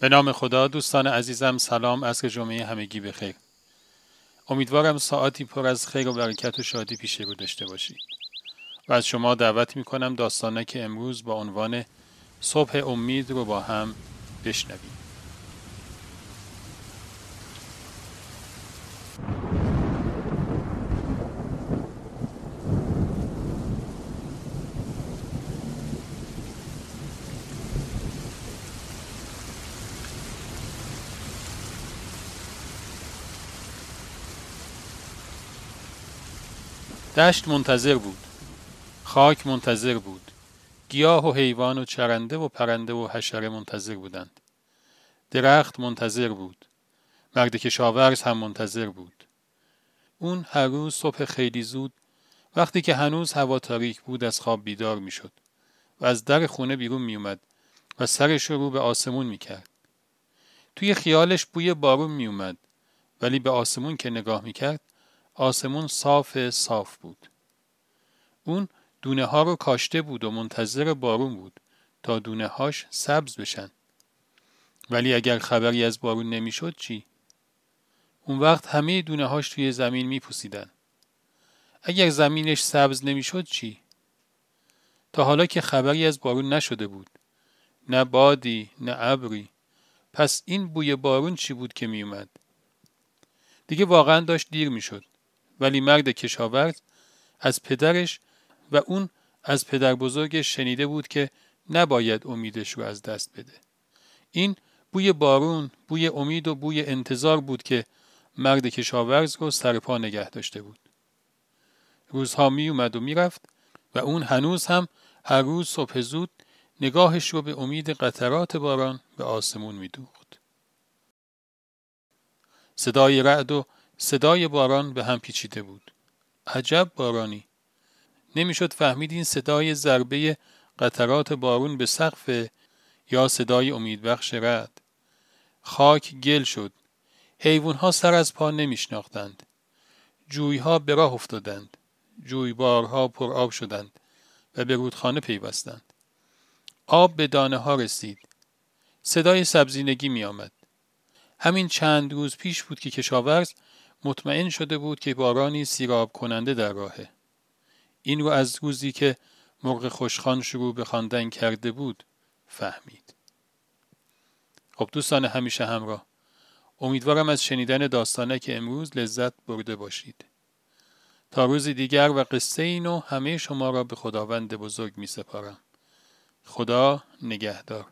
به نام خدا دوستان عزیزم سلام از جمعه همگی بخیر. امیدوارم ساعتی پر از خیر و برکت و شادی پیش رو داشته باشید. و از شما دعوت می کنم داستانه که امروز با عنوان صبح امید رو با هم بشنویم. دشت منتظر بود. خاک منتظر بود. گیاه و حیوان و چرنده و پرنده و حشره منتظر بودند. درخت منتظر بود. مرد کشاورز هم منتظر بود. اون هر روز صبح خیلی زود وقتی که هنوز هوا تاریک بود از خواب بیدار می‌شد و از در خونه بیرون میومد و سرش رو به آسمون می‌کرد. توی خیالش بوی بارون میومد ولی به آسمون که نگاه می‌کرد آسمون صاف صاف بود. اون دونه ها رو کاشته بود و منتظر بارون بود تا دونه هاش سبز بشن. ولی اگر خبری از بارون نمی‌شد چی؟ اون وقت همه دونه هاش توی زمین میپوسیدن. اگر زمینش سبز نمی‌شد چی؟ تا حالا که خبری از بارون نشده بود. نه بادی، نه ابری. پس این بوی بارون چی بود که میومد؟ دیگه واقعا داشت دیر می‌شد. ولی مرد کشاورز از پدرش و اون از پدر بزرگش شنیده بود که نباید امیدش رو از دست بده. این بوی بارون، بوی امید و بوی انتظار بود که مرد کشاورز رو سرپا نگه داشته بود. روزها می اومد و می‌رفت و اون هنوز هم هر روز صبح زود نگاهش رو به امید قطرات باران به آسمون میدوخت. صدای رعد و صدای باران به هم پیچیده بود. عجب بارانی. نمی‌شد فهمید این صدای ضربه قطرات بارون به سقف یا صدای امیدبخش رد. خاک گل شد. حیوانها سر از پا نمیشناختند. جویها به راه افتادند. جویبارها پر آب شدند و به رودخانه پیوستند. آب به دانه ها رسید. صدای سبزینگی می آمد. همین چند روز پیش بود که کشاورز مطمئن شده بود که بارانی سیراب کننده در راهه. این رو از روزی که مرغ خوشخان شروع به خواندن کرده بود فهمید. خب دوستان همیشه همراه امیدوارم از شنیدن داستانه که امروز لذت برده باشید. تا روز دیگر و قصه اینو همه شما را به خداوند بزرگ می سپارم. خدا نگهدار.